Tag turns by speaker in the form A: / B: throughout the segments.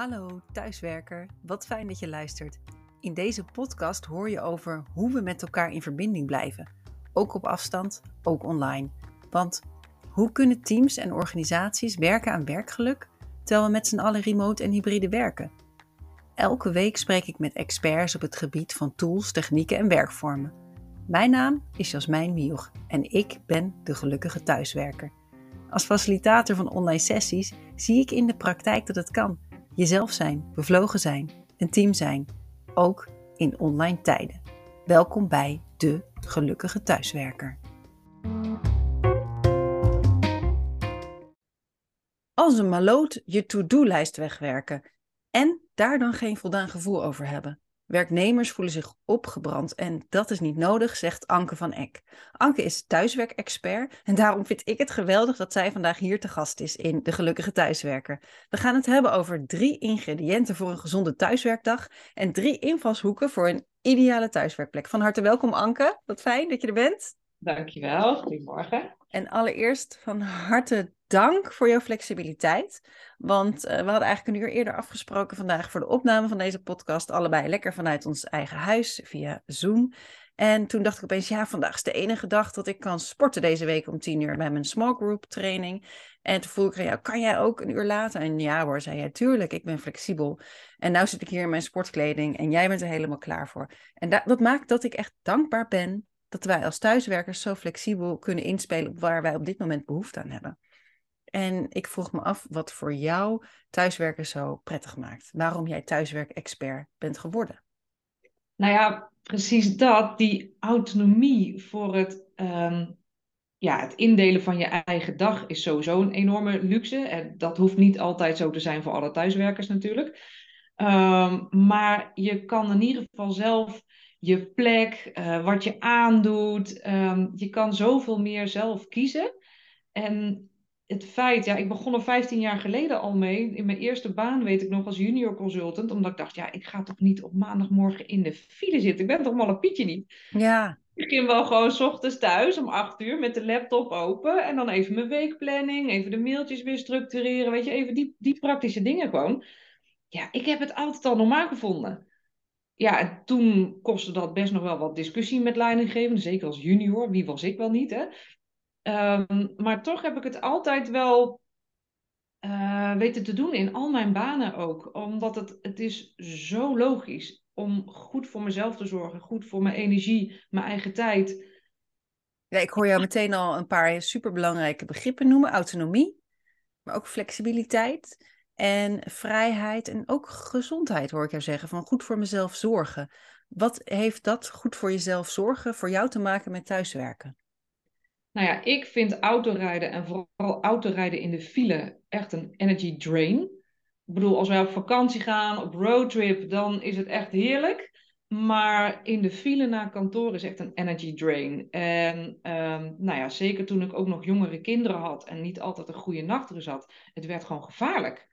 A: Hallo thuiswerker, wat fijn dat je luistert. In deze podcast hoor je over hoe we met elkaar in verbinding blijven. Ook op afstand, ook online. Want hoe kunnen teams en organisaties werken aan werkgeluk terwijl we met z'n allen remote en hybride werken? Elke week spreek ik met experts op het gebied van tools, technieken en werkvormen. Mijn naam is Jasmijn Mioch en ik ben de gelukkige thuiswerker. Als facilitator van online sessies zie ik in de praktijk dat het kan. Jezelf zijn, bevlogen zijn, een team zijn, ook in online tijden. Welkom bij de gelukkige thuiswerker. Als een maloot je to-do-lijst wegwerken en daar dan geen voldaan gevoel over hebben. Werknemers voelen zich opgebrand en dat is niet nodig, zegt Anke van Eck. Anke is thuiswerkexpert en daarom vind ik het geweldig dat zij vandaag hier te gast is in De Gelukkige Thuiswerker. We gaan het hebben over drie ingrediënten voor een gezonde thuiswerkdag en drie invalshoeken voor een ideale thuiswerkplek. Van harte welkom Anke, wat fijn dat je er bent.
B: Dankjewel, goedemorgen.
A: En allereerst van harte dank voor jouw flexibiliteit. Want uh, we hadden eigenlijk een uur eerder afgesproken vandaag voor de opname van deze podcast. Allebei lekker vanuit ons eigen huis via Zoom. En toen dacht ik opeens, ja, vandaag is de enige dag dat ik kan sporten deze week om tien uur bij mijn small group training. En toen voelde ik, ja, kan jij ook een uur later? En ja hoor, zei jij, tuurlijk, ik ben flexibel. En nu zit ik hier in mijn sportkleding en jij bent er helemaal klaar voor. En dat, dat maakt dat ik echt dankbaar ben dat wij als thuiswerkers zo flexibel kunnen inspelen op waar wij op dit moment behoefte aan hebben. En ik vroeg me af wat voor jou thuiswerken zo prettig maakt. Waarom jij thuiswerkexpert bent geworden.
B: Nou ja, precies dat. Die autonomie voor het, um, ja, het indelen van je eigen dag is sowieso een enorme luxe. En dat hoeft niet altijd zo te zijn voor alle thuiswerkers natuurlijk. Um, maar je kan in ieder geval zelf je plek, uh, wat je aandoet. Um, je kan zoveel meer zelf kiezen. En het feit, ja, ik begon er 15 jaar geleden al mee. In mijn eerste baan weet ik nog als junior consultant. Omdat ik dacht, ja, ik ga toch niet op maandagmorgen in de file zitten. Ik ben toch mal een pietje niet.
A: Ja.
B: Ik ging wel gewoon s ochtends thuis om 8 uur met de laptop open. En dan even mijn weekplanning, even de mailtjes weer structureren. Weet je, even die, die praktische dingen gewoon. Ja, ik heb het altijd al normaal gevonden. Ja, en toen kostte dat best nog wel wat discussie met leidinggevenden. Zeker als junior, wie was ik wel niet, hè. Um, maar toch heb ik het altijd wel uh, weten te doen in al mijn banen ook. Omdat het, het is zo logisch om goed voor mezelf te zorgen. Goed voor mijn energie, mijn eigen tijd.
A: Ja, ik hoor jou meteen al een paar superbelangrijke begrippen noemen. Autonomie, maar ook flexibiliteit en vrijheid en ook gezondheid hoor ik jou zeggen. Van goed voor mezelf zorgen. Wat heeft dat goed voor jezelf zorgen voor jou te maken met thuiswerken?
B: Nou ja, ik vind autorijden en vooral autorijden in de file echt een energy drain. Ik bedoel, als wij op vakantie gaan, op roadtrip, dan is het echt heerlijk. Maar in de file naar kantoor is echt een energy drain. En um, nou ja, zeker toen ik ook nog jongere kinderen had en niet altijd een goede nachtrust had, het werd gewoon gevaarlijk.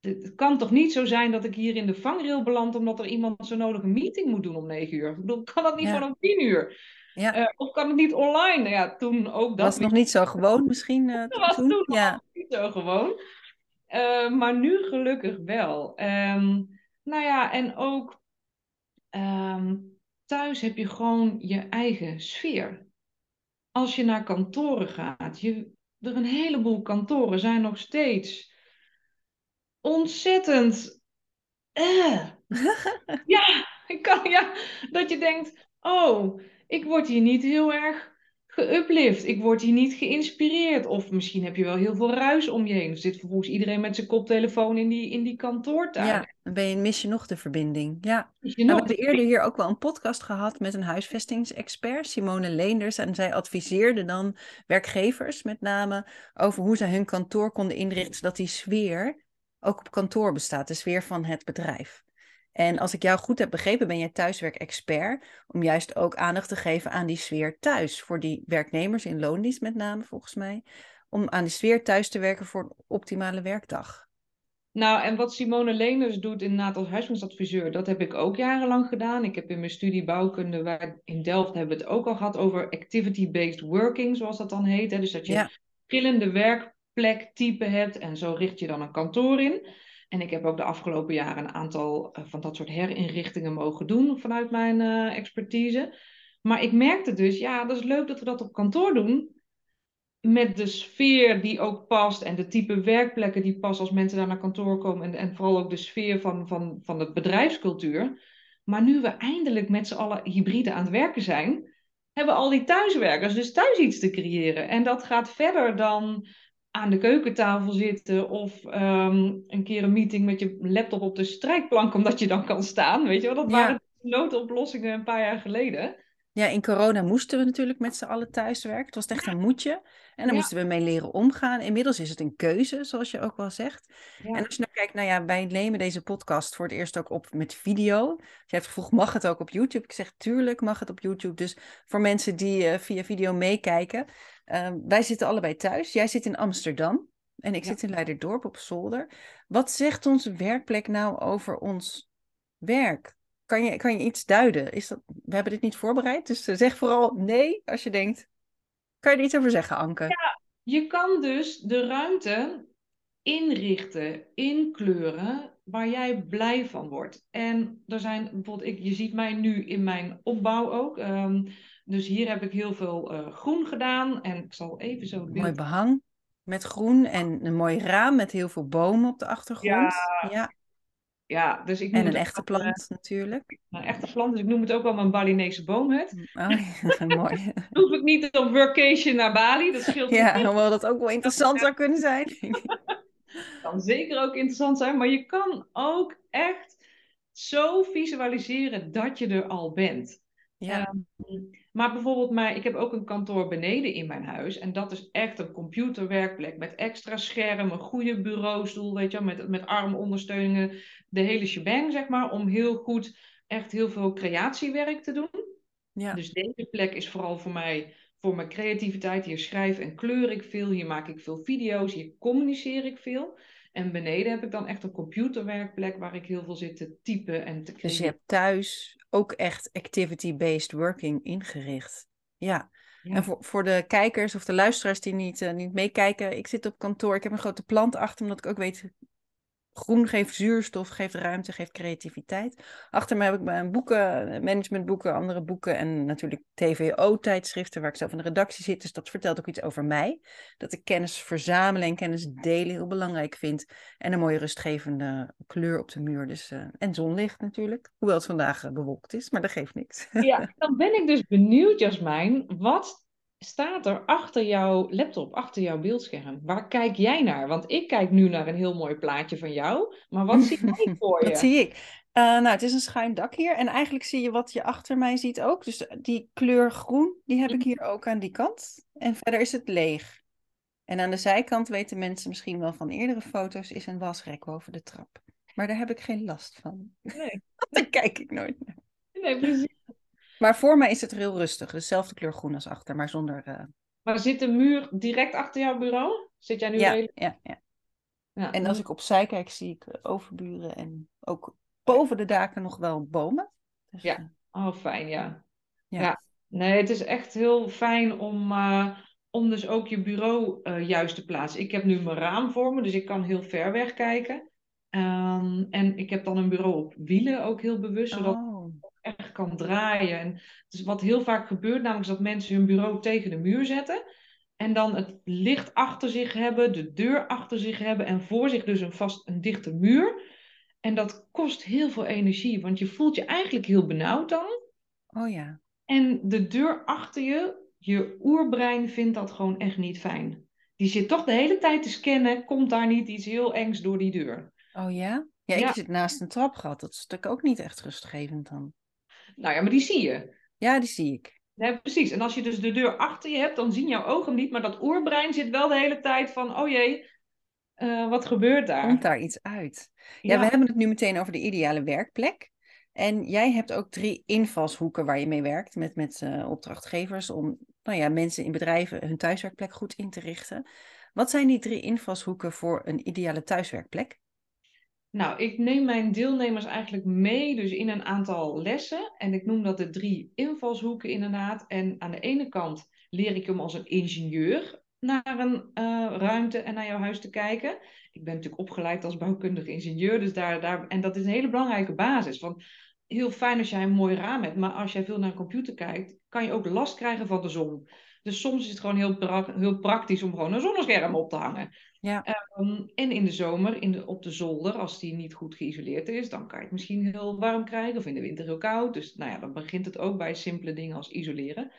B: Het kan toch niet zo zijn dat ik hier in de vangrail beland omdat er iemand zo nodig een meeting moet doen om negen uur? Ik bedoel, kan dat niet ja. gewoon om tien uur? Ja. Uh, of kan het niet online? Ja, toen ook dat.
A: Was nog niet zo gewoon misschien? Uh,
B: dat was toen, toen ja. niet zo gewoon. Uh, maar nu gelukkig wel. Um, nou ja, en ook um, thuis heb je gewoon je eigen sfeer. Als je naar kantoren gaat, je, er een heleboel kantoren zijn nog steeds ontzettend. ja, ik kan, ja, dat je denkt, oh, ik word hier niet heel erg geuplift. Ik word hier niet geïnspireerd. Of misschien heb je wel heel veel ruis om je heen. Of zit vervolgens iedereen met zijn koptelefoon in die, in die kantoortuin.
A: Ja, dan ben je, mis je nog de verbinding. Ja. Nou, we hebben eerder hier ook wel een podcast gehad met een huisvestingsexpert, Simone Leenders. En zij adviseerde dan werkgevers met name over hoe ze hun kantoor konden inrichten, zodat die sfeer ook op kantoor bestaat. De sfeer van het bedrijf. En als ik jou goed heb begrepen, ben jij thuiswerkexpert om juist ook aandacht te geven aan die sfeer thuis. Voor die werknemers in loondienst met name, volgens mij. Om aan die sfeer thuis te werken voor een optimale werkdag.
B: Nou, en wat Simone Leners doet inderdaad als huisvestingadviseur, dat heb ik ook jarenlang gedaan. Ik heb in mijn studie bouwkunde, waar in Delft hebben we het ook al gehad over activity-based working, zoals dat dan heet. Hè? Dus dat je ja. verschillende werkplektypen hebt en zo richt je dan een kantoor in. En ik heb ook de afgelopen jaren een aantal eh, van dat soort herinrichtingen mogen doen vanuit mijn uh, expertise. Maar ik merkte dus, ja, dat is leuk dat we dat op kantoor doen. Met de sfeer die ook past en de type werkplekken die passen als mensen daar naar kantoor komen. En, en vooral ook de sfeer van, van, van de bedrijfscultuur. Maar nu we eindelijk met z'n allen hybride aan het werken zijn, hebben al die thuiswerkers dus thuis iets te creëren. En dat gaat verder dan aan de keukentafel zitten of ehm, een keer een meeting met je laptop op de strijkplank omdat je dan kan staan. Weet je wel, dat waren noodoplossingen een paar jaar geleden.
A: Ja, in corona moesten we natuurlijk met z'n allen thuiswerken. Het was echt een moedje. En daar moesten we mee leren omgaan. Inmiddels is het een keuze, zoals je ook wel zegt. En als je nou kijkt, nou ja, wij nemen deze podcast voor het eerst ook op met video. Je hebt gevraagd, mag het ook op YouTube? Ik zeg, tuurlijk mag het op YouTube. Dus voor mensen die uh, via video meekijken. Uh, wij zitten allebei thuis. Jij zit in Amsterdam. En ik zit in Leiderdorp op zolder. Wat zegt onze werkplek nou over ons werk? Kan je, kan je iets duiden? Is dat, we hebben dit niet voorbereid, dus eh, zeg vooral nee als je denkt. Kan je er iets over zeggen, Anke?
B: Ja, je kan dus de ruimte inrichten, inkleuren, waar jij blij van wordt. En er zijn bijvoorbeeld, ik, je ziet mij nu in mijn opbouw ook. Um, dus hier heb ik heel veel uh, groen gedaan. En ik zal even zo.
A: Mooi behang met groen en een mooi raam met heel veel bomen op de achtergrond.
B: Ja, ja. Ja, dus ik
A: en een echte ook, plant uh, natuurlijk.
B: Een echte plant, dus ik noem het ook wel mijn Balinese boomhut.
A: Oh, ja, mooi.
B: hoef ik niet op workation naar Bali, dat scheelt
A: Ja, hoewel dat ook wel interessant zou kunnen zijn.
B: kan zeker ook interessant zijn, maar je kan ook echt zo visualiseren dat je er al bent. Ja. Um, maar bijvoorbeeld, maar ik heb ook een kantoor beneden in mijn huis. En dat is echt een computerwerkplek met extra schermen, een goede bureaustoel, weet je, met, met armondersteuningen. De hele shebang, zeg maar, om heel goed echt heel veel creatiewerk te doen. Ja. Dus deze plek is vooral voor mij, voor mijn creativiteit. Hier schrijf en kleur ik veel, hier maak ik veel video's, hier communiceer ik veel. En beneden heb ik dan echt een computerwerkplek waar ik heel veel zit te typen en te creëren.
A: Dus je hebt thuis ook echt activity-based working ingericht. Ja. En voor, voor de kijkers of de luisteraars die niet, uh, niet meekijken, ik zit op kantoor, ik heb een grote plant achter, omdat ik ook weet Groen geeft zuurstof, geeft ruimte, geeft creativiteit. Achter mij heb ik mijn boeken, managementboeken, andere boeken en natuurlijk TVO-tijdschriften waar ik zelf in de redactie zit. Dus dat vertelt ook iets over mij. Dat ik kennis verzamelen en kennis delen heel belangrijk vind. En een mooie rustgevende kleur op de muur. Dus, uh, en zonlicht natuurlijk. Hoewel het vandaag uh, bewolkt is, maar dat geeft niks.
B: Ja, dan ben ik dus benieuwd, Jasmijn. Wat staat er achter jouw laptop, achter jouw beeldscherm? Waar kijk jij naar? Want ik kijk nu naar een heel mooi plaatje van jou, maar wat zie jij voor je?
A: Wat zie ik? Uh, nou, het is een schuin dak hier en eigenlijk zie je wat je achter mij ziet ook. Dus die kleur groen, die heb ik mhm. hier ook aan die kant. En verder is het leeg. En aan de zijkant weten mensen misschien wel van eerdere foto's, is een wasrek boven de trap. Maar daar heb ik geen last van. Nee. daar kijk ik nooit naar.
B: Nee, precies.
A: Maar voor mij is het heel rustig. Dezelfde kleur groen als achter, maar zonder... Uh...
B: Maar zit de muur direct achter jouw bureau? Zit jij nu
A: ja, ja, ja, ja. En als ik opzij kijk, zie ik overburen en ook boven de daken nog wel bomen.
B: Dus, ja, eh, oh fijn, ja. ja. ja. Nee, het is echt heel fijn om, uh, om dus ook je bureau uh, juist te plaatsen. Ik heb nu mijn raam voor me, dus ik kan heel ver weg kijken. Um, en ik heb dan een bureau op wielen ook heel bewust, zodat oh echt kan draaien. En dus wat heel vaak gebeurt, namelijk is dat mensen hun bureau tegen de muur zetten. En dan het licht achter zich hebben, de deur achter zich hebben en voor zich dus een vast een dichte muur. En dat kost heel veel energie, want je voelt je eigenlijk heel benauwd dan.
A: Oh ja.
B: En de deur achter je, je oerbrein vindt dat gewoon echt niet fijn. Die zit toch de hele tijd te scannen, komt daar niet iets heel engs door die deur.
A: Oh ja? Ja, ik zit naast een trapgat. Dat is natuurlijk ook niet echt rustgevend dan.
B: Nou ja, maar die zie je.
A: Ja, die zie ik.
B: Precies. En als je dus de deur achter je hebt, dan zien jouw ogen niet. Maar dat oerbrein zit wel de hele tijd van, oh jee, uh, wat gebeurt daar?
A: Komt daar iets uit? Ja, we hebben het nu meteen over de ideale werkplek. En jij hebt ook drie invalshoeken waar je mee werkt met, met uh, opdrachtgevers om nou ja, mensen in bedrijven hun thuiswerkplek goed in te richten. Wat zijn die drie invalshoeken voor een ideale thuiswerkplek?
B: Nou, ik neem mijn deelnemers eigenlijk mee dus in een aantal lessen. En ik noem dat de drie invalshoeken inderdaad. En aan de ene kant leer ik hem als een ingenieur naar een eh, ruimte en naar jouw huis te kijken. Ik ben natuurlijk opgeleid als bouwkundig ingenieur, dus daar, daar, en dat is een hele belangrijke basis. Want heel fijn als jij een mooi raam hebt, maar als jij veel naar een computer kijkt, kan je ook last krijgen van de zon. Dus soms is het gewoon heel, heel praktisch om gewoon een zonnescherm op te hangen.
A: Ja.
B: Um, en in de zomer in de, op de zolder, als die niet goed geïsoleerd is, dan kan je het misschien heel warm krijgen of in de winter heel koud. Dus nou ja, dan begint het ook bij simpele dingen als isoleren.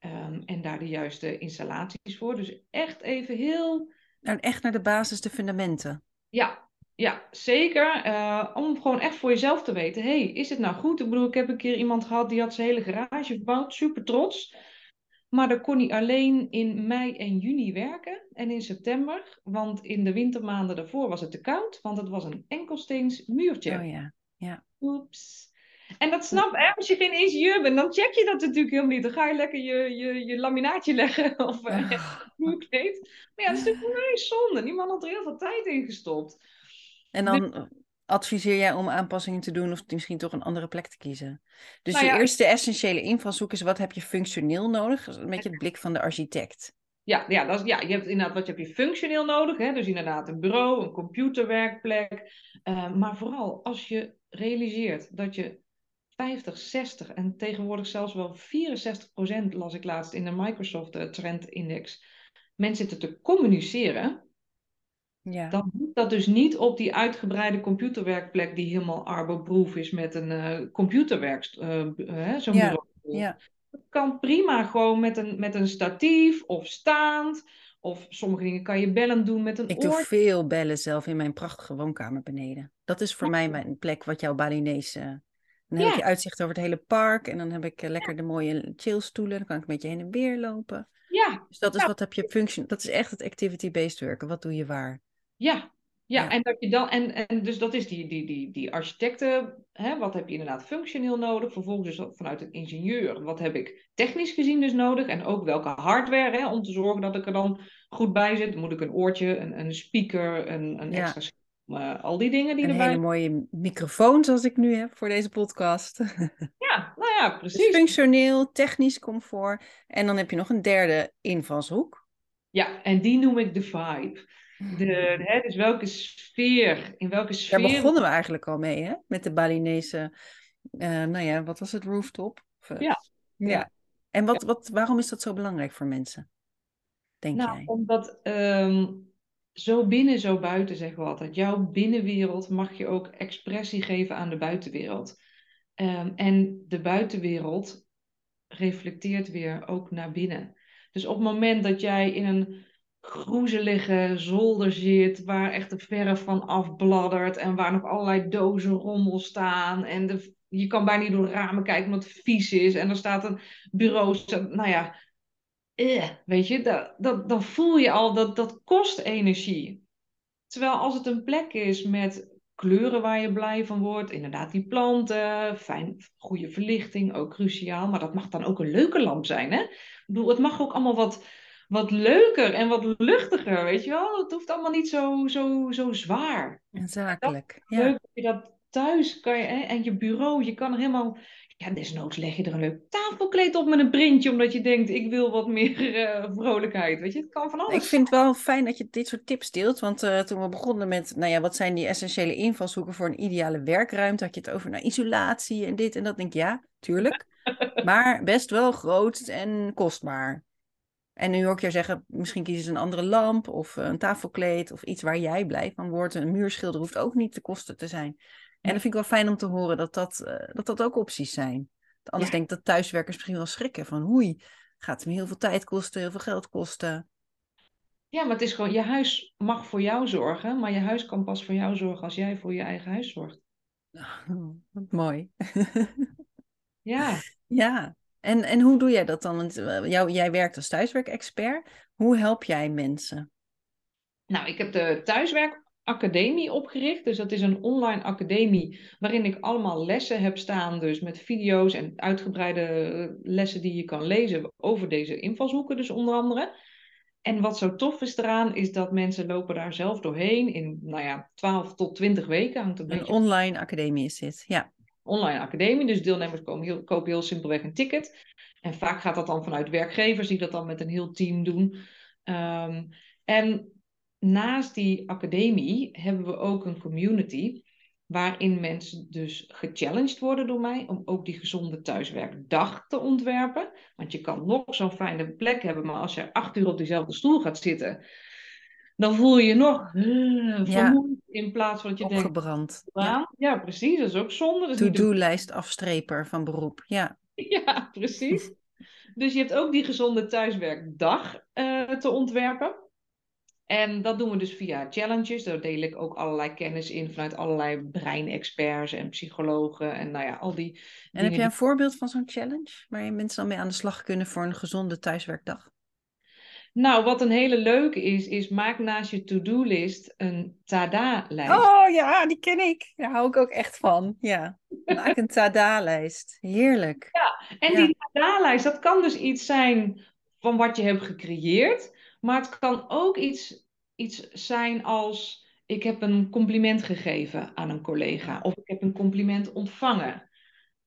B: Um, en daar de juiste installaties voor. Dus echt even heel.
A: Nou, echt naar de basis, de fundamenten.
B: Ja, ja, zeker. Uh, om gewoon echt voor jezelf te weten: hey, is het nou goed? Ik bedoel, ik heb een keer iemand gehad die had zijn hele garage verbouwd, super trots. Maar dan kon hij alleen in mei en juni werken en in september. Want in de wintermaanden daarvoor was het te koud, want het was een enkelsteens muurtje.
A: Oh ja, ja.
B: Oeps. En dat snap hè, als je geen ingenieur bent, dan check je dat natuurlijk helemaal niet. Dan ga je lekker je, je, je laminaatje leggen of uh, muurkleed. Maar ja, dat is natuurlijk een zonde. Niemand had er heel veel tijd in gestopt.
A: En dan adviseer jij om aanpassingen te doen of misschien toch een andere plek te kiezen? Dus nou ja, je eerste essentiële invalshoek is wat heb je functioneel nodig? Met je blik van de architect.
B: Ja, ja, dat is, ja, je hebt inderdaad wat heb je functioneel nodig. Hè? Dus inderdaad een bureau, een computerwerkplek. Uh, maar vooral als je realiseert dat je 50, 60 en tegenwoordig zelfs wel 64 procent, las ik laatst in de Microsoft uh, Trend Index, mensen zitten te communiceren. Ja. Dan moet dat dus niet op die uitgebreide computerwerkplek die helemaal arbo-proof is met een uh, computerwerk, uh, zo'n
A: ja. bureau. Ja.
B: Het kan prima gewoon met een, met een statief of staand. Of sommige dingen kan je bellen doen met een
A: Ik
B: oor.
A: doe veel bellen zelf in mijn prachtige woonkamer beneden. Dat is voor mij mijn plek wat jouw Balinese... Dan heb je uitzicht over het hele park. En dan heb ik lekker de mooie chillstoelen. Dan kan ik een beetje heen en weer lopen.
B: Ja.
A: Dus dat is wat heb je function. Dat is echt het activity-based werken. Wat doe je waar?
B: Ja, ja, ja, en dat je dan, en, en dus dat is die, die, die, die architecten, hè, wat heb je inderdaad functioneel nodig? Vervolgens dus vanuit het ingenieur, wat heb ik technisch gezien dus nodig? En ook welke hardware, hè, om te zorgen dat ik er dan goed bij zit. Moet ik een oortje, een, een speaker, een, een
A: Ja.
B: extra uh, al die dingen die
A: Een
B: erbij.
A: hele mooie microfoon zoals ik nu heb voor deze podcast.
B: Ja, nou ja,
A: Dus
B: precies.
A: functioneel, technisch comfort. En dan heb je nog een derde invalshoek.
B: Ja, en die noem ik de vibe. De, hè, dus welke sfeer, in welke
A: Daar
B: sfeer.
A: begonnen we eigenlijk al mee, hè? Met de Balinese, eh, nou ja, wat was het, rooftop? Of, eh,
B: Ja.
A: ja. En wat, wat, waarom is dat zo belangrijk voor mensen? Denk
B: Nou,
A: jij?
B: omdat ehm, zo binnen, zo buiten, zeggen we altijd. Jouw binnenwereld mag je ook expressie geven aan de buitenwereld. Ehm, en de buitenwereld reflecteert weer ook naar binnen. Dus op het moment dat jij in een groezelige zolder zit, waar echt de verf van afbladdert en waar nog allerlei dozen rommel staan en de, je kan bijna niet door de ramen kijken omdat het vies is en er staat een bureau, nou ja, eh, weet je, dat, dat, dan voel je al dat dat kost energie. Terwijl als het een plek is met kleuren waar je blij van wordt, inderdaad die planten, fijn, goede verlichting, ook cruciaal, maar dat mag dan ook een leuke lamp zijn, hè? Ik bedoel, het mag ook allemaal wat, wat leuker en wat luchtiger, weet je wel? Het hoeft allemaal niet zo, zo, zo zwaar.
A: En zakelijk.
B: Leuk
A: Ja.
B: dat je dat thuis kan je, hè? en je bureau, je kan er helemaal, ja, desnoods leg je er een leuk tafelkleed op met een printje, omdat je denkt, ik wil wat meer eh, vrolijkheid, weet je? Het kan van alles.
A: Ik vind het wel fijn dat je dit soort tips deelt. Want eh, toen we begonnen met, nou ja, wat zijn die essentiële invalshoeken voor een ideale werkruimte? Had je het over nou, isolatie en dit en dat. Denk ik, ja, tuurlijk. Maar best wel groot en kostbaar. En nu hoor ik jou zeggen, misschien kiezen ze een andere lamp of eh, een tafelkleed of iets waar jij blij van wordt. Een muurschilder hoeft ook niet te kosten te zijn. En dat vind ik wel fijn om te horen dat dat, eh, dat, dat ook opties zijn. Anders
B: Ja.
A: denk ik dat thuiswerkers misschien wel schrikken van oei, gaat het me heel veel tijd kosten, heel veel geld kosten.
B: Ja, maar het is gewoon, je huis mag voor jou zorgen, maar je huis kan pas voor jou zorgen als jij voor je eigen huis zorgt.
A: Wat mooi.
B: Ja,
A: Ja, en, en hoe doe jij dat dan? Want eh, jou, jij werkt als thuiswerkexpert. Hoe help jij mensen?
B: nou, ik heb de Thuiswerkacademie opgericht. Dus dat is een online academie waarin ik allemaal lessen heb staan. Dus met video's en uitgebreide eh, lessen die je kan lezen over deze invalshoeken, dus onder andere. En wat zo tof is eraan, is dat mensen lopen daar zelf doorheen in, nou ja, 12 tot 20 weken. Hangt een
A: Een
B: beetje
A: online academie is dit. Ja,
B: online academie. Dus deelnemers komen heel, kopen heel simpelweg een ticket. En vaak gaat dat dan vanuit werkgevers die dat dan met een heel team doen. Ehm, en naast die academie hebben we ook een community waarin mensen dus gechallenged worden door mij om ook die gezonde thuiswerkdag te ontwerpen. Want je kan nog zo'n fijne plek hebben, maar als je acht uur op diezelfde stoel gaat zitten, dan voel je je nog uh, vermoeid in plaats van dat je
A: Opgebrand.
B: denkt... Ja. ja, precies. Dat is ook zonde.
A: To-do-lijst afstreper van beroep, ja.
B: Ja, precies. dus je hebt ook die gezonde thuiswerkdag uh, te ontwerpen. En dat doen we dus via challenges. Daar deel ik ook allerlei kennis in vanuit allerlei breinexperts en psychologen en nou ja, al die.
A: En heb jij een voorbeeld van zo'n challenge waar mensen dan mee aan de slag kunnen voor een gezonde thuiswerkdag?
B: Nou, wat een hele leuke is, is maak naast je to-do-list een tada-lijst.
A: Oh ja, die ken ik. Daar hou ik ook echt van. Ja, maak een tada-lijst. Heerlijk.
B: Ja, en die tada-lijst, dat kan dus iets zijn van wat je hebt gecreëerd. Maar het kan ook iets, iets zijn als ik heb een compliment gegeven aan een collega. Of ik heb een compliment ontvangen.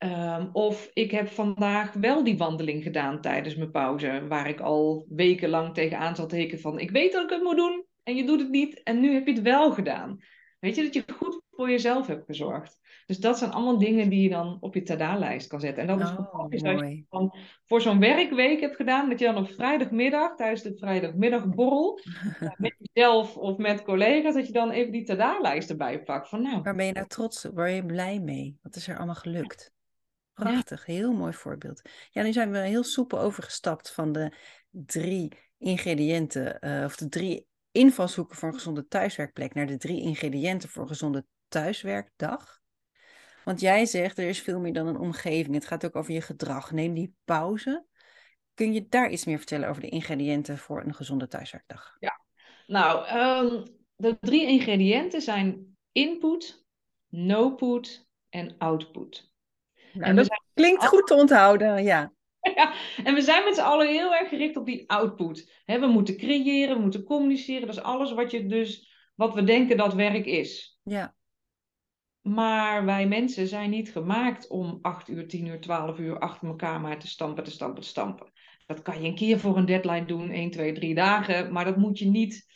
B: Um, of ik heb vandaag wel die wandeling gedaan tijdens mijn pauze. Waar ik al wekenlang tegenaan zat teken van ik weet dat ik het moet doen. En je doet het niet. En nu heb je het wel gedaan. Weet je, dat je goed voor jezelf hebt gezorgd. Dus dat zijn allemaal dingen die je dan op je tada-lijst kan zetten. En dat is oh, je dan voor zo'n werkweek hebt gedaan, dat je dan op vrijdagmiddag, tijdens de vrijdagmiddagborrel, met jezelf of met collega's, dat je dan even die tada-lijst erbij pakt. Van, nou,
A: Waar ben je nou trots op? Waar ben je blij mee? Wat is er allemaal gelukt? Prachtig, heel mooi voorbeeld. Ja, nu zijn we heel soepel overgestapt van de drie ingrediënten, uh, of de drie invalshoeken voor een gezonde thuiswerkplek naar de drie ingrediënten voor een gezonde thuiswerkdag. Want jij zegt er is veel meer dan een omgeving. Het gaat ook over je gedrag. Neem die pauze. Kun je daar iets meer vertellen over de ingrediënten voor een gezonde thuiswerkdag?
B: Ja, nou, um, de drie ingrediënten zijn input, no-put en output.
A: Nou, en dat klinkt goed te onthouden, ja.
B: ja. En we zijn met z'n allen heel erg gericht op die output. we moeten creëren, we moeten communiceren. Dat is alles wat, je dus, wat we denken dat werk is.
A: Ja.
B: Maar wij mensen zijn niet gemaakt om 8 uur, 10 uur, 12 uur achter elkaar maar te stampen, te stampen, te stampen. Dat kan je een keer voor een deadline doen, 1, 2, 3 dagen. Maar dat moet je niet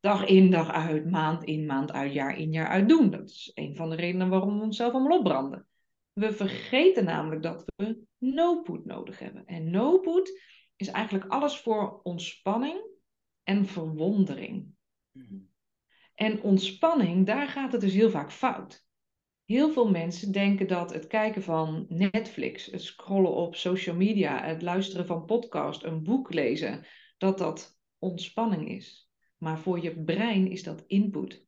B: dag in, dag uit, maand in, maand uit, jaar in, jaar uit doen. Dat is een van de redenen waarom we onszelf allemaal opbranden. We vergeten namelijk dat we no-put nodig hebben. En no-put is eigenlijk alles voor ontspanning en verwondering. En ontspanning, daar gaat het dus heel vaak fout. Heel veel mensen denken dat het kijken van Netflix, het scrollen op social media, het luisteren van podcast, een boek lezen, dat dat ontspanning is. Maar voor je brein is dat input.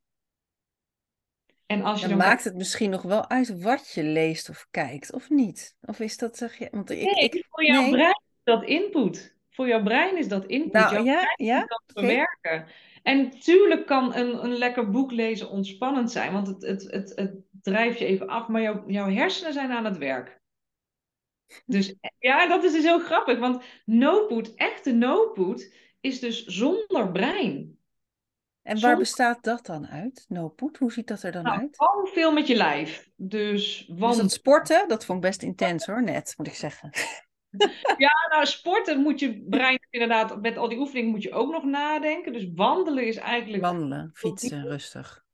A: En als je dan, maakt het misschien nog wel uit wat je leest of kijkt, of niet? Of is dat, zeg je...
B: Want ik, nee, ik, voor jouw brein is dat input. Voor jouw brein is dat input. Nou, jouw ja, ja? dat verwerken. En natuurlijk kan een, een lekker boek lezen ontspannend zijn, want het, het, het, het drijft je even af, maar jouw, jouw hersenen zijn aan het werk. Dus ja, dat is dus heel grappig, want no-put, echte no-put, is dus zonder brein.
A: En waar bestaat dat dan uit? No-put, hoe ziet dat er dan nou, uit?
B: Gewoon veel met je lijf. Dus,
A: want... dat sporten, dat vond ik best intens hoor, net, moet ik zeggen.
B: Ja, nou, sporten moet je brein inderdaad, met al die oefeningen moet je ook nog nadenken. Dus wandelen is eigenlijk.
A: Wandelen, fietsen, rustig.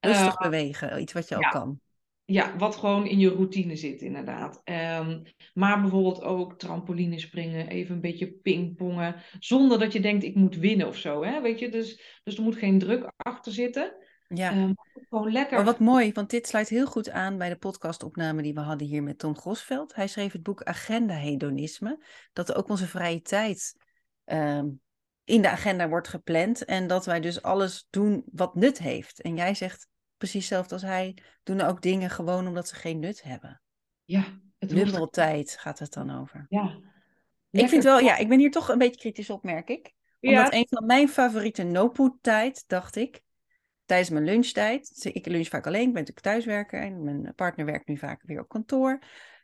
A: Rustig uh, bewegen, iets wat je
B: ja.
A: ook kan.
B: Ja, wat gewoon in je routine zit, inderdaad. Um, maar bijvoorbeeld ook trampoline springen, even een beetje pingpongen. Zonder dat je denkt, ik moet winnen of zo. Hè? Weet je? Dus, dus er moet geen druk achter zitten.
A: Ja. Um, gewoon lekker. Maar wat mooi, want dit sluit heel goed aan bij de podcastopname die we hadden hier met Tom Grosveld. Hij schreef het boek Agenda Hedonisme. Dat ook onze vrije tijd um, in de agenda wordt gepland. En dat wij dus alles doen wat nut heeft. En jij zegt precies hetzelfde als hij, doen ook dingen gewoon omdat ze geen nut hebben.
B: Ja,
A: het Lummeltijd gaat het dan over.
B: Ja.
A: Ik vind wel, ja, ik ben hier toch een beetje kritisch op, merk ik. Omdat ja. een van mijn favoriete no-put tijd, dacht ik, tijdens mijn lunchtijd. Ik lunch vaak alleen, ik ben natuurlijk thuiswerker en mijn partner werkt nu vaak weer op kantoor.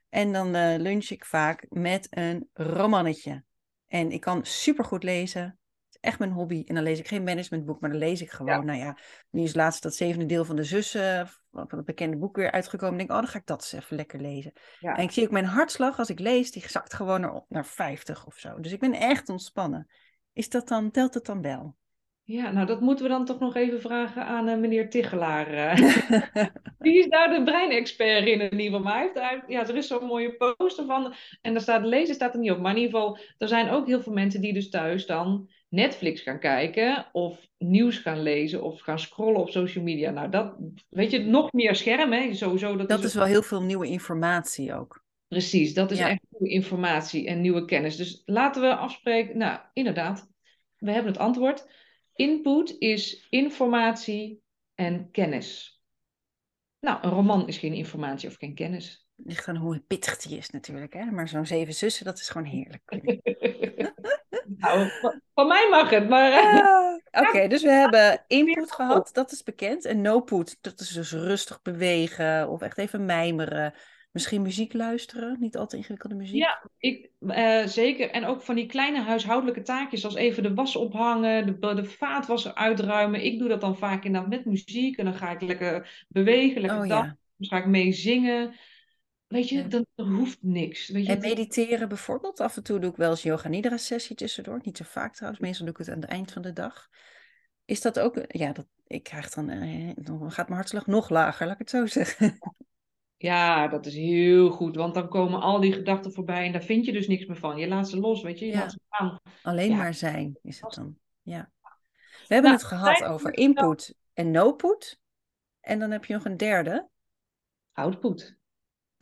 A: En dan uh, lunch ik vaak met een romannetje. En ik kan supergoed lezen. Echt mijn hobby. En dan lees ik geen managementboek, maar dan lees ik gewoon. Nou ja, nu is laatst dat zevende deel van de zussen van het bekende boek weer uitgekomen. Ik denk, oh, dan ga ik dat eens even lekker lezen. Ja. En ik zie ook mijn hartslag als ik lees, die zakt gewoon naar, naar 50 of zo. Dus ik ben echt ontspannen. Is dat dan, telt het dan wel?
B: Ja, nou dat moeten we dan toch nog even vragen aan uh, meneer Tichelaar. Die is nou de breinexpert in ieder geval. Maar hij heeft, ja, er is zo'n mooie poster van. En daar staat lezen staat er niet op. Maar in ieder geval, er zijn ook heel veel mensen die dus thuis dan Netflix gaan kijken. Of nieuws gaan lezen. Of gaan scrollen op social media. Nou, dat, weet je, nog meer scherm, hè. Sowieso,
A: dat, dat is, is wel heel veel nieuwe informatie ook.
B: Precies, dat is echt nieuwe informatie en nieuwe kennis. Dus laten we afspreken. Nou, inderdaad, we hebben het antwoord. Input is informatie en kennis. Nou, een roman is geen informatie of geen kennis.
A: Ligt aan hoe pittig die is natuurlijk, hè? Maar zo'n zeven zussen, dat is gewoon heerlijk.
B: nou, van mij mag het, maar...
A: Uh, Oké, dus we hebben input gehad, dat is bekend. En no-put, dat is dus rustig bewegen of echt even mijmeren. Misschien muziek luisteren, niet altijd ingewikkelde muziek.
B: Ja, ik, uh, zeker. En ook van die kleine huishoudelijke taakjes, als even de was ophangen, de, de vaatwasser uitruimen. Ik doe dat dan vaak inderdaad met muziek en dan ga ik lekker bewegen, lekker oh. Ja. Dan ga ik mee zingen. Weet je, er hoeft niks. Weet je,
A: en mediteren bijvoorbeeld. Af en toe doe ik wel eens yoga nidra sessie tussendoor. Niet zo vaak trouwens. Meestal doe ik het aan het eind van de dag. Is dat ook... Ja, dat, ik krijg dan... Eh, dan gaat mijn hartslag nog lager, laat ik het zo zeggen.
B: Ja, dat is heel goed, want dan komen al die gedachten voorbij en daar vind je dus niks meer van. Je laat ze los, weet je, je laat ze gaan.
A: Alleen maar zijn is het dan. Ja. We hebben nou, het gehad over input en no-put. En dan heb je nog een derde.
B: Output.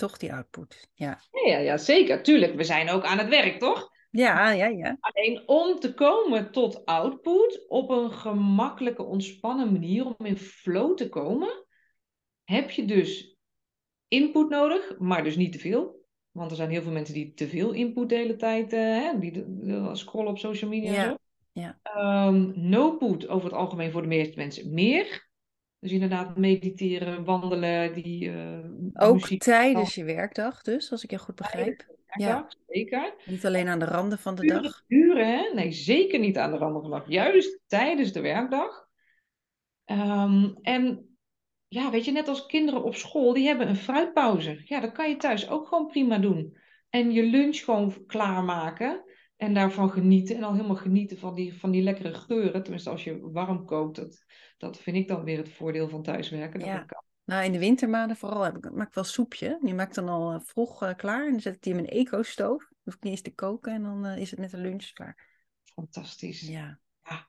A: Toch die output, ja.
B: Ja, ja, zeker. Tuurlijk, we zijn ook aan het werk, toch?
A: Ja, ja, ja.
B: Alleen om te komen tot output op een gemakkelijke, ontspannen manier, om in flow te komen, heb je dus input nodig, maar dus niet te veel. Want er zijn heel veel mensen die te veel input de hele tijd, hè, die scrollen op social media ja. en zo.
A: Ja.
B: Um, no-put over het algemeen voor de meeste mensen meer. Dus inderdaad mediteren, wandelen, die uh,
A: Ook muziek, tijdens je werkdag dus, als ik je goed begrijp.
B: ja, zeker.
A: Niet alleen aan de randen van de dag.
B: Uren, hè? Nee, zeker niet aan de randen van de dag. Juist tijdens de werkdag. Um, en ja, weet je, net als kinderen op school, die hebben een fruitpauze. Ja, dat kan je thuis ook gewoon prima doen. En je lunch gewoon klaarmaken en daarvan genieten. En al helemaal genieten van die, van die lekkere geuren. Tenminste, als je warm kookt, dat, dat vind ik dan weer het voordeel van thuiswerken.
A: Ja. Nou, in de wintermaanden vooral heb ik, maak ik wel soepje. Die maak ik dan al eh, vroeg uh, klaar. En dan zet ik die in mijn eco-stoof. Hoef ik niet eens te koken en dan uh, is het met de lunch klaar.
B: Fantastisch.
A: Ja.
B: ja.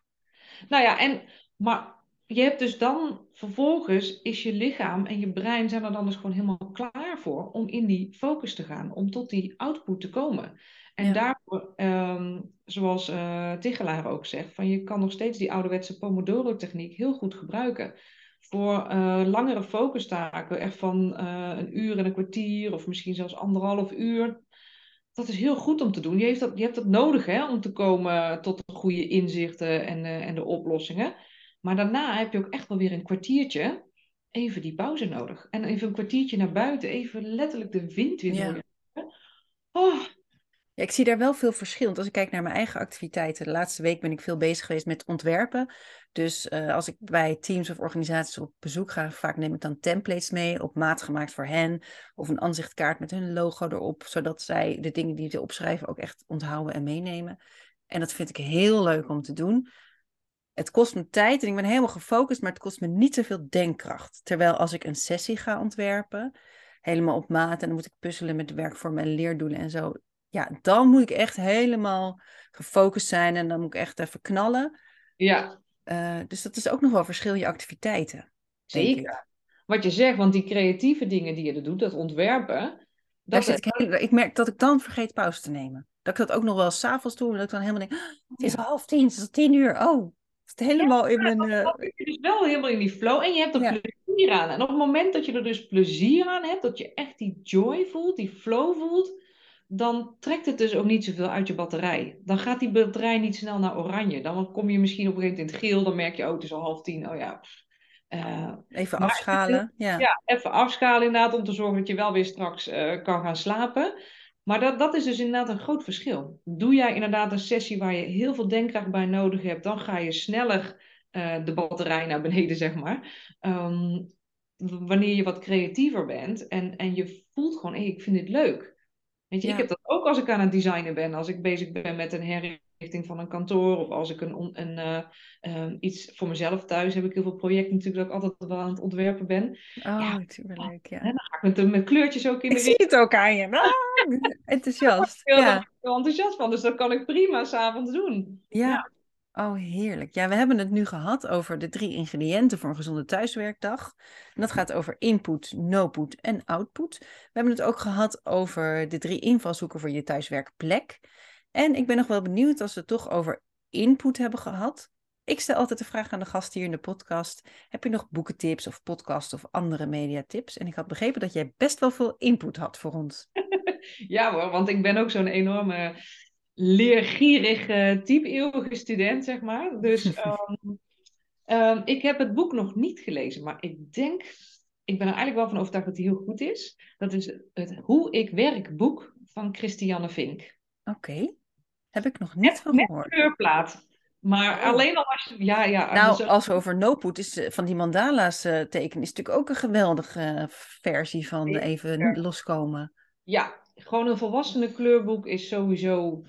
B: Nou ja, en, maar je hebt dus dan vervolgens is je lichaam en je brein zijn er dan dus gewoon helemaal klaar voor om in die focus te gaan, om tot die output te komen. En daarvoor, um, zoals uh, Tichelaar ook zegt, van je kan nog steeds die ouderwetse Pomodoro-techniek heel goed gebruiken. Voor uh, langere focustaken, echt van uh, een uur en een kwartier of misschien zelfs anderhalf uur. Dat is heel goed om te doen. Je, heeft dat, je hebt dat nodig hè, om te komen tot de goede inzichten en, en de oplossingen. Maar daarna heb je ook echt wel weer een kwartiertje even die pauze nodig. En even een kwartiertje naar buiten, even letterlijk de wind weer ja.
A: Oh. Ik zie daar wel veel verschil. Want als ik kijk naar mijn eigen activiteiten, de laatste week ben ik veel bezig geweest met ontwerpen. Dus uh, als ik bij teams of organisaties op bezoek ga, vaak neem ik dan templates mee, op maat gemaakt voor hen. Of een aanzichtkaart met hun logo erop, zodat zij de dingen die ze opschrijven ook echt onthouden en meenemen. En dat vind ik heel leuk om te doen het kost me tijd en ik ben helemaal gefocust, maar het kost me niet zoveel denkkracht. Terwijl als ik een sessie ga ontwerpen, helemaal op maat en dan moet ik puzzelen met werkvormen en leerdoelen en zo. Ja, dan moet ik echt helemaal gefocust zijn en dan moet ik echt even knallen.
B: Ja.
A: Uh, dus dat is ook nog wel verschil je activiteiten.
B: Zeker. Wat je zegt, want die creatieve dingen die je er doet, dat ontwerpen.
A: Dat zit ik, heel, ik merk dat ik dan vergeet pauze te nemen. Dat ik dat ook nog wel s'avonds doe. En dat ik dan helemaal denk, ah, het is half tien, het is al tien uur. Oh, het helemaal in mijn... Uh...
B: Dus wel helemaal in die flow en je hebt er plezier aan. En op het moment dat je er dus plezier aan hebt, dat je echt die joy voelt, die flow voelt, dan trekt het dus ook niet zoveel uit je batterij. Dan gaat die batterij niet snel naar oranje. Dan kom je misschien op een gegeven moment in het geel, dan merk je, oh, het is al half tien, oh ja...
A: Uh, even afschalen. Ja.
B: ja, even afschalen inderdaad, om te zorgen dat je wel weer straks uh, kan gaan slapen. Maar dat, dat is dus inderdaad een groot verschil. Doe jij inderdaad een sessie waar je heel veel denkkracht bij nodig hebt, dan ga je sneller uh, de batterij naar beneden, zeg maar. Um, wanneer je wat creatiever bent en, en je voelt gewoon, hey, ik vind dit leuk. Weet je, ik heb dat ook als ik aan het designen ben, als ik bezig ben met een herrichting van een kantoor of als ik een, een, uh, uh, iets voor mezelf thuis heb ik heel veel projecten natuurlijk dat ik altijd wel aan het ontwerpen ben.
A: Oh, ja, superleuk, ja.
B: En dan ga ik met, met kleurtjes ook in
A: ik
B: de
A: zie het ook aan je. Ah, enthousiast.
B: Daar ben
A: ja.
B: ik heel enthousiast van, dus dat kan ik prima s'avonds doen.
A: Ja. Oh, heerlijk. Ja, we hebben het nu gehad over de drie ingrediënten voor een gezonde thuiswerkdag. Dat gaat over input, no-put en output. We hebben het ook gehad over de drie invalshoeken voor je thuiswerkplek. En ik ben nog wel benieuwd als we het toch over input hebben gehad. Ik stel altijd de vraag aan de gast hier in de podcast: heb je nog boekentips of podcasts of andere mediatips? En ik had begrepen dat jij best wel veel input had voor ons.
B: ja hoor, want ik ben ook zo'n enorme leergierige, type eeuwige student, zeg maar. Dus um, um, ik heb het boek nog niet gelezen, maar ik denk, ik ben er eigenlijk wel van overtuigd dat hij heel goed is. Dat is het Hoe ik werk boek van Christiane Vink.
A: Oké, okay. heb ik nog niet van gehoord.
B: Met kleurplaat. Maar oh. alleen al als je... Ja, ja,
A: nou, dus, als we over no-put is, van die mandala's uh, tekenen, is natuurlijk ook een geweldige versie van ja, even ja. loskomen.
B: Ja, gewoon een volwassene kleurboek is sowieso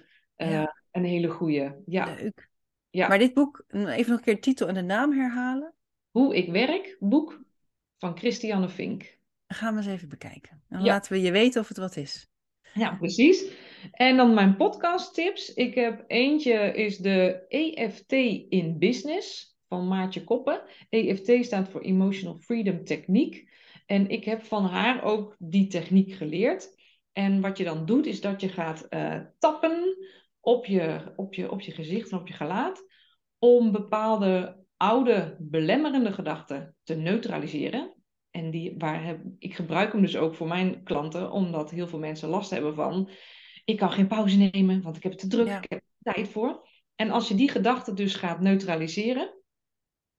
B: uh, ja. een hele goeie. Ja.
A: Leuk. Ja. Maar dit boek, even nog een keer de titel en de naam herhalen.
B: Hoe ik werk, boek van Christiane Vink.
A: Gaan we eens even bekijken. Dan laten we je weten of het wat is.
B: Ja, precies. En dan mijn podcast tips. Ik heb eentje is de EFT in Business van Maartje Koppen. EFT staat voor Emotional Freedom Techniek. En ik heb van haar ook die techniek geleerd. En wat je dan doet, is dat je gaat uh, tappen op je, op, je, op je gezicht en op je gelaat. Om bepaalde oude belemmerende gedachten te neutraliseren. En die, waar heb, ik gebruik hem dus ook voor mijn klanten, omdat heel veel mensen last hebben van. Ik kan geen pauze nemen, want ik heb het te druk, ja. ik heb er tijd voor. En als je die gedachten dus gaat neutraliseren.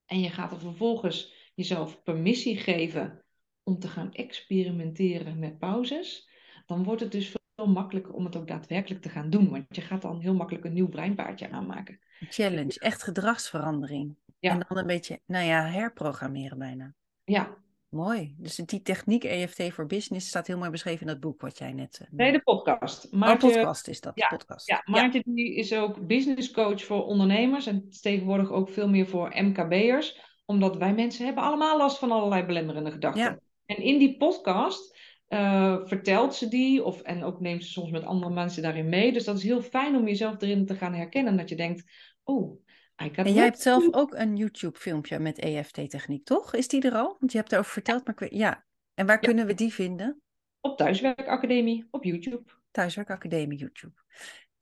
B: En je gaat er vervolgens jezelf permissie geven om te gaan experimenteren met pauzes dan wordt het dus veel makkelijker om het ook daadwerkelijk te gaan doen. Want je gaat dan heel makkelijk een nieuw breinpaardje aanmaken.
A: Challenge, echt gedragsverandering. Ja. En dan een beetje, nou ja, herprogrammeren bijna.
B: Ja.
A: Mooi. Dus die techniek EFT voor business staat heel mooi beschreven in dat boek wat jij net... Uh,
B: nee, de podcast.
A: Maartje, oh, podcast is dat,
B: ja,
A: podcast.
B: Ja, Maartje ja. die is ook business coach voor ondernemers en tegenwoordig ook veel meer voor MKB'ers. Omdat wij mensen hebben allemaal last van allerlei belemmerende gedachten. En in die podcast uh, vertelt ze die, of, en ook neemt ze soms met andere mensen daarin mee. Dus dat is heel fijn om jezelf erin te gaan herkennen. Dat je denkt, oh, I got
A: En jij hebt zelf ook een YouTube-filmpje met EFT-techniek, toch? Is die er al? Want je hebt erover verteld, maar ik ja. En waar ja. kunnen we die vinden?
B: Op Thuiswerkacademie, op YouTube.
A: Thuiswerkacademie, YouTube.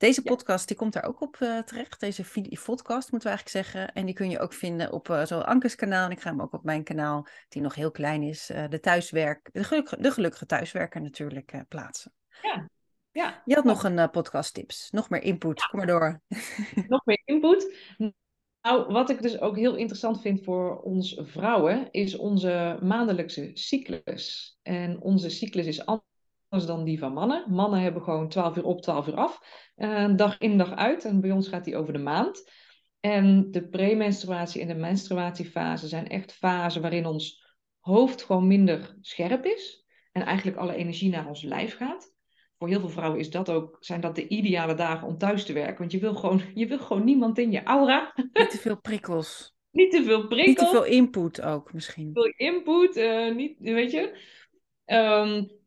A: Deze podcast die komt daar ook op uh, terecht. Deze podcast moeten we eigenlijk zeggen. En die kun je ook vinden op uh, zo Ankers kanaal. En ik ga hem ook op mijn kanaal, die nog heel klein is, uh, de thuiswerk, de, geluk, de gelukkige thuiswerker natuurlijk plaatsen.
B: Ja. ja.
A: Je had nog een podcast tips. Nog meer input. Ja. Kom maar door.
B: nog meer input. Nou, wat ik dus ook heel interessant vind voor ons vrouwen, is onze maandelijkse cyclus. En onze cyclus is anders dan die van mannen. Mannen hebben gewoon 12 uur op, 12 uur af. Uh, dag in, dag uit. En bij ons gaat die over de maand. En de premenstruatie en de menstruatiefase zijn echt fasen waarin ons hoofd gewoon minder scherp is. En eigenlijk alle energie naar ons lijf gaat. Voor heel veel vrouwen is dat ook, zijn dat de ideale dagen om thuis te werken. Want je wil gewoon, je wil gewoon niemand in je aura.
A: Niet te veel prikkels.
B: niet te veel prikkels.
A: Niet te veel input ook misschien.
B: Veel input, uh, niet, weet je. Um,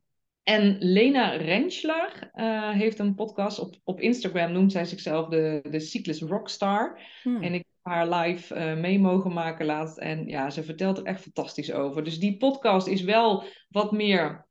B: en Lena Rentschler uh, heeft een podcast op, op Instagram, noemt zij zichzelf de, de Cyclus Rockstar. Hmm. En ik heb haar live uh, mee mogen maken laatst. En ja, ze vertelt er echt fantastisch over. Dus die podcast is wel wat meer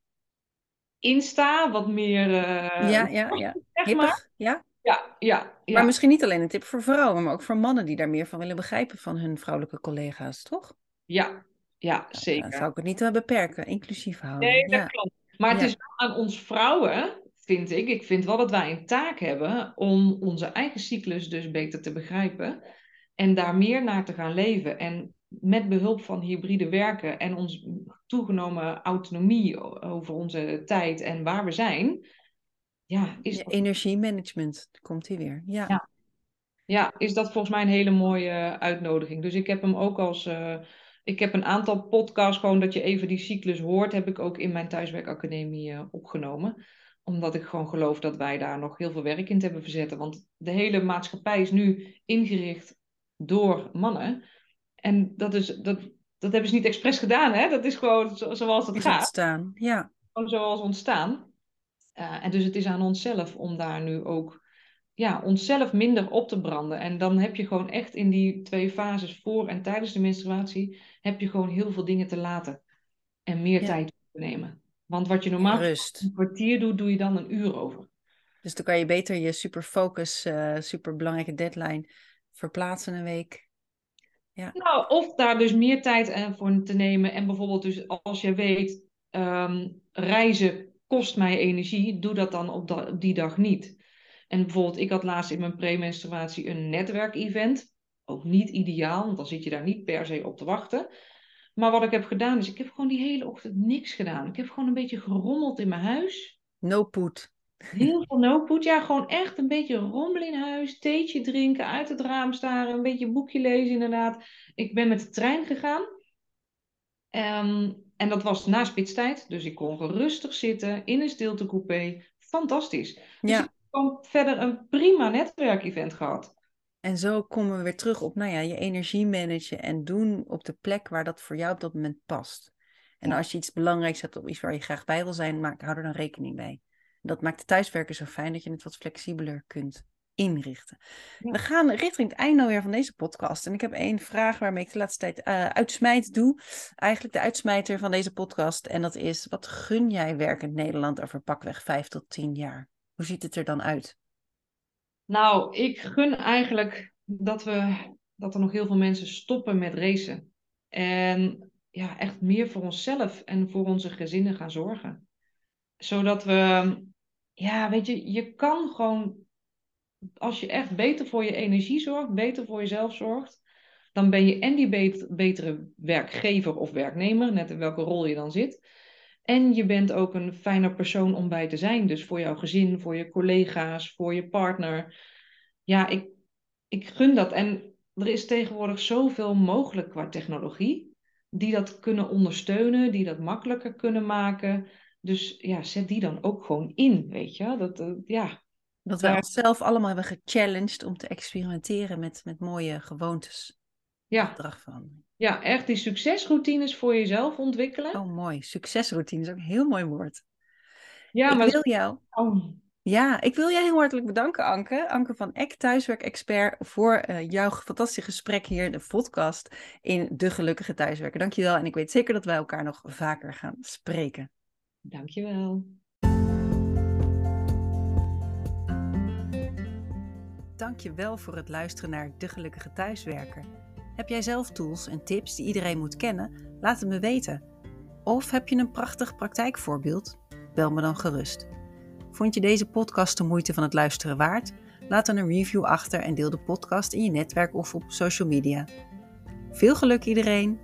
B: Insta, wat meer... Uh,
A: ja, ja, ja. Zeg maar. ja.
B: Ja, ja, ja.
A: Maar misschien niet alleen een tip voor vrouwen, maar ook voor mannen die daar meer van willen begrijpen van hun vrouwelijke collega's, toch?
B: Ja, ja,
A: nou,
B: zeker.
A: Dan zou ik het niet beperken, inclusief houden.
B: Nee, dat
A: ja.
B: klopt. Maar het ja. is wel aan ons vrouwen, vind ik. Ik vind wel dat wij een taak hebben om onze eigen cyclus dus beter te begrijpen. En daar meer naar te gaan leven. En met behulp van hybride werken en ons toegenomen autonomie over onze tijd en waar we zijn. Ja, is
A: ja, Energiemanagement, komt hier weer. Ja.
B: ja. Ja. is dat volgens mij een hele mooie uitnodiging. Dus ik heb hem ook als... Uh, ik heb een aantal podcasts, gewoon dat je even die cyclus hoort, heb ik ook in mijn thuiswerkacademie uh, opgenomen. Omdat ik gewoon geloof dat wij daar nog heel veel werk in te hebben verzetten. Want de hele maatschappij is nu ingericht door mannen. En dat, is, dat, dat hebben ze niet expres gedaan, hè? Dat is gewoon zoals het
A: is
B: gaat.
A: ontstaan, ja.
B: Gewoon zoals ontstaan. Uh, en dus het is aan onszelf om daar nu ook ja, onszelf minder op te branden. En dan heb je gewoon echt in die twee fases, voor en tijdens de menstruatie, heb je gewoon heel veel dingen te laten. En meer
A: Ja.
B: tijd te nemen. Want wat je normaal
A: Rust.
B: een kwartier doet, doe je dan een uur over.
A: Dus dan kan je beter je super focus, eh super belangrijke deadline verplaatsen een week.
B: Nou, of daar dus meer tijd voor te nemen. En bijvoorbeeld dus als je weet, ehm, reizen kost mij energie, doe dat dan op, da- op die dag niet. En bijvoorbeeld, ik had laatst in mijn premenstruatie een netwerkevent. Ook niet ideaal, want dan zit je daar niet per se op te wachten. Maar wat ik heb gedaan is, ik heb gewoon die hele ochtend niks gedaan. Ik heb gewoon een beetje gerommeld in mijn huis.
A: No put.
B: Heel veel no-put. Ja, gewoon echt een beetje rommelen in huis. Theetje drinken, uit het raam staren. Een beetje boekje lezen inderdaad. Ik ben met de trein gegaan. Ehm, en dat was na spitstijd. Dus ik kon rustig zitten in een stiltecoupé. Fantastisch. Dus
A: Ja.
B: ik gewoon verder een prima netwerkevent gehad.
A: En zo komen we weer terug op, nou ja, je energie managen en doen op de plek waar dat voor jou op dat moment past. En als je iets belangrijks hebt of iets waar je graag bij wil zijn, maak, hou er dan rekening mee. Dat maakt thuiswerken zo fijn dat je het wat flexibeler kunt inrichten.
B: Ja.
A: We gaan richting het einde van deze podcast. En ik heb één vraag waarmee ik de laatste tijd eh uitsmijt doe. Eigenlijk de uitsmijter van deze podcast. En dat is, wat gun jij werkend Nederland over pakweg vijf tot tien jaar? Hoe ziet het er dan uit?
B: Nou, ik gun eigenlijk dat, we, dat er nog heel veel mensen stoppen met racen. En ja, echt meer voor onszelf en voor onze gezinnen gaan zorgen. Zodat we, ja, weet je, je kan gewoon, als je echt beter voor je energie zorgt, beter voor jezelf zorgt, dan ben je en die bet- betere werkgever of werknemer, net in welke rol je dan zit. En je bent ook een fijner persoon om bij te zijn. Dus voor jouw gezin, voor je collega's, voor je partner. Ja, ik, ik gun dat. En er is tegenwoordig zoveel mogelijk qua technologie. Die dat kunnen ondersteunen, die dat makkelijker kunnen maken. Dus ja, zet die dan ook gewoon in, weet je. Dat, eh, ja,
A: Dat
B: Daar-
A: onszelf allemaal hebben gechallenged om te experimenteren met, met mooie gewoontes.
B: Ja, ja, echt die succesroutines voor jezelf ontwikkelen.
A: Oh, mooi. Succesroutine is ook een heel mooi woord.
B: ja,
A: ik
B: maar
A: wil jou,
B: oh,
A: ja, ik wil jij heel hartelijk bedanken, Anke. Anke van Eck, thuiswerkexpert, voor eh, jouw fantastische gesprek hier in de podcast in De Gelukkige Thuiswerker. Dankjewel. En ik weet zeker dat wij elkaar nog vaker gaan spreken.
B: dankjewel.
A: Dankjewel voor het luisteren naar De Gelukkige Thuiswerker. Heb jij zelf tools en tips die iedereen moet kennen? Laat het me weten. Of heb je een prachtig praktijkvoorbeeld? Bel me dan gerust. Vond je deze podcast de moeite van het luisteren waard? Laat dan een review achter en deel de podcast in je netwerk of op social media. Veel geluk iedereen!